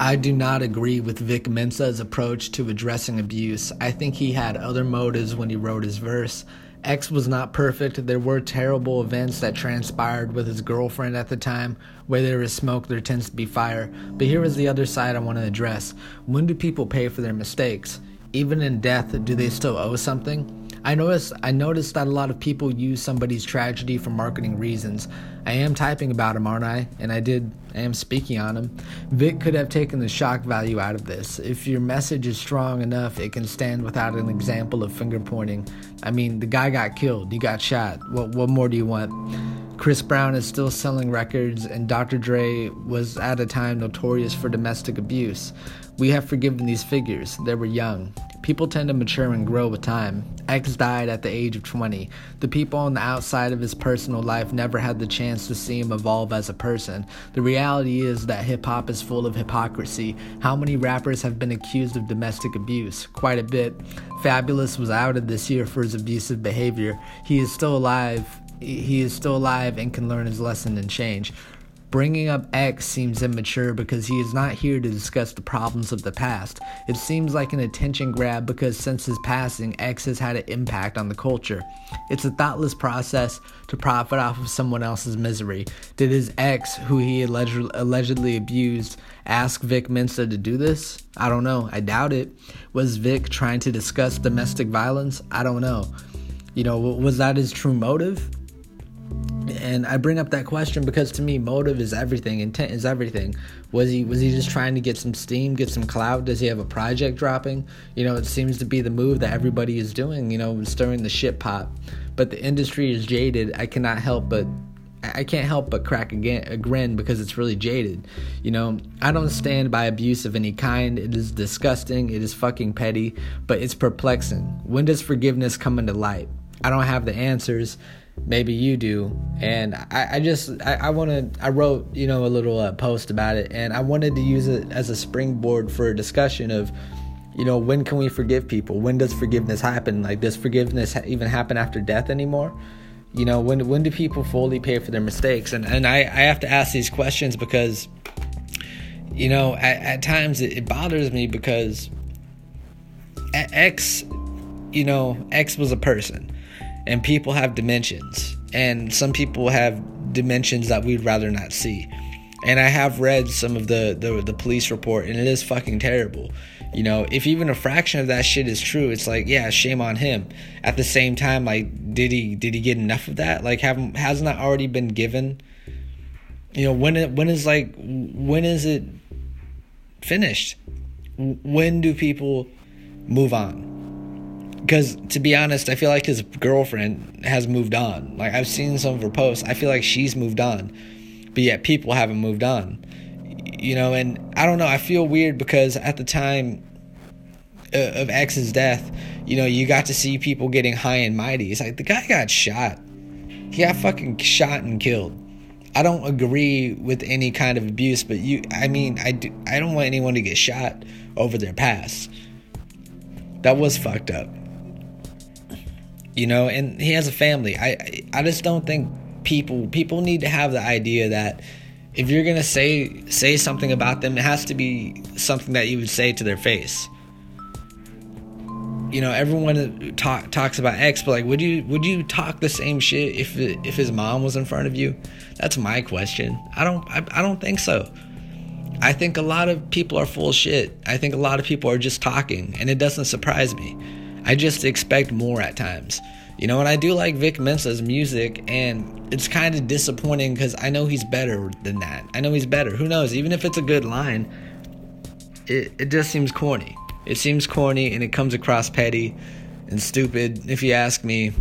I do not agree with Vic Mensa's approach to addressing abuse. I think he had other motives when he wrote his verse. X was not perfect. There were terrible events that transpired with his girlfriend at the time. Where there is smoke, there tends to be fire. But here is the other side I want to address. When do people pay for their mistakes? Even in death, do they still owe something? I noticed I noticed that a lot of people use somebody's tragedy for marketing reasons. I am typing about him, aren't I? And I did I am speaking on him. Vic could have taken the shock value out of this. If your message is strong enough, it can stand without an example of finger pointing. I mean, the guy got killed, he got shot. What what more do you want? Chris Brown is still selling records, and Dr. Dre was at a time notorious for domestic abuse. We have forgiven these figures. They were young. People tend to mature and grow with time. X died at the age of 20. The people on the outside of his personal life never had the chance to see him evolve as a person. The reality is that hip hop is full of hypocrisy. How many rappers have been accused of domestic abuse? Quite a bit. Fabolous was outed this year for his abusive behavior. He is still alive. He is still alive and can learn his lesson and change. Bringing up X seems immature because he is not here to discuss the problems of the past. It seems like an attention grab because since his passing, X has had an impact on the culture. It's a thoughtless process to profit off of someone else's misery. Did his ex, who he alleged- allegedly abused, ask Vic Mensa to do this? I don't know. I doubt it. Was Vic trying to discuss domestic violence? I don't know. You know, was that his true motive? And I bring up that question because to me, motive is everything. Intent is everything. Was he was he just trying to get some steam, get some clout? Does he have a project dropping? You know, it seems to be the move that everybody is doing. You know, stirring the shit pot. But the industry is jaded. I cannot help but I can't help but crack a, a grin because it's really jaded. You know, I don't stand by abuse of any kind. It is disgusting. It is fucking petty, but it's perplexing. When does forgiveness come into light? I don't have the answers maybe you do. And i, I just i, I want to i wrote you know a little uh, post about it and i wanted to use it as a springboard for a discussion of you know when can we forgive people? When does forgiveness happen? Like does forgiveness even happen after death anymore? You know when when do people fully pay for their mistakes? And and i i have to ask these questions because you know at, at times it, it bothers me because x you know x was a person and people have dimensions and some people have dimensions that we'd rather not see. And i have read some of the, the the police report and it is fucking terrible. You know if even a fraction of that shit is true it's like yeah shame on him. At the same time like did he did he get enough of that? Like haven't hasn't that already been given? You know when it when is like when is it finished? When do people move on because to be honest, I feel like his girlfriend has moved on. Like I've seen some of her posts. I feel like she's moved on, but yet people haven't moved on. You know, and I don't know. I feel weird because at the time uh, of X's death, you know, you got to see people getting high and mighty. It's like the guy got shot. He got fucking shot and killed. I don't agree with any kind of abuse, but you, I mean, I do, I don't want anyone to get shot over their past. That was fucked up you know and he has a family. I i just don't think people people need to have the idea that if you're gonna say say something about them it has to be something that you would say to their face. You know everyone talk, talks about x but like would you would you talk the same shit if if his mom was in front of you? That's my question. I don't I, I don't think so. I think a lot of people are full shit. I think a lot of people are just talking and it doesn't surprise me I just expect more at times. You know, and I do like Vic Mensa's music, and it's kind of disappointing because I know he's better than that. I know he's better. Who knows? Even if it's a good line, it, it just seems corny. It seems corny and it comes across petty and stupid, if you ask me.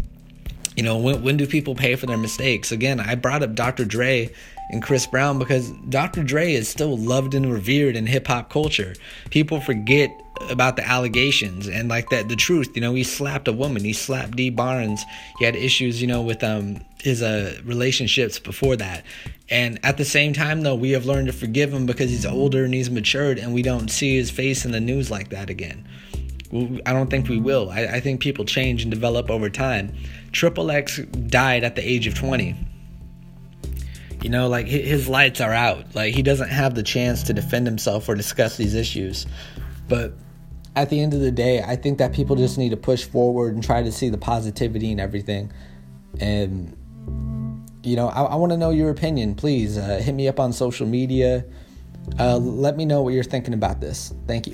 You know, when, when do people pay for their mistakes? Again, I brought up Dr. Dre and Chris Brown because Dr. Dre is still loved and revered in hip hop culture. People forget about the allegations and like that the truth you know he slapped a woman he slapped Dee Barnes. He had issues you know with um his uh relationships before that. And at the same time though we have learned to forgive him because he's older and he's matured and we don't see his face in the news like that again. I don't think we will. I, I think people change and develop over time. Triple X died at the age of 20 You know, like his lights are out. Like he doesn't have the chance to defend himself or discuss these issues. But at the end of the day, I think that people just need to push forward and try to see the positivity and everything. And you know, I, I want to know your opinion. Please uh, hit me up on social media. Uh, let me know what you're thinking about this. Thank you.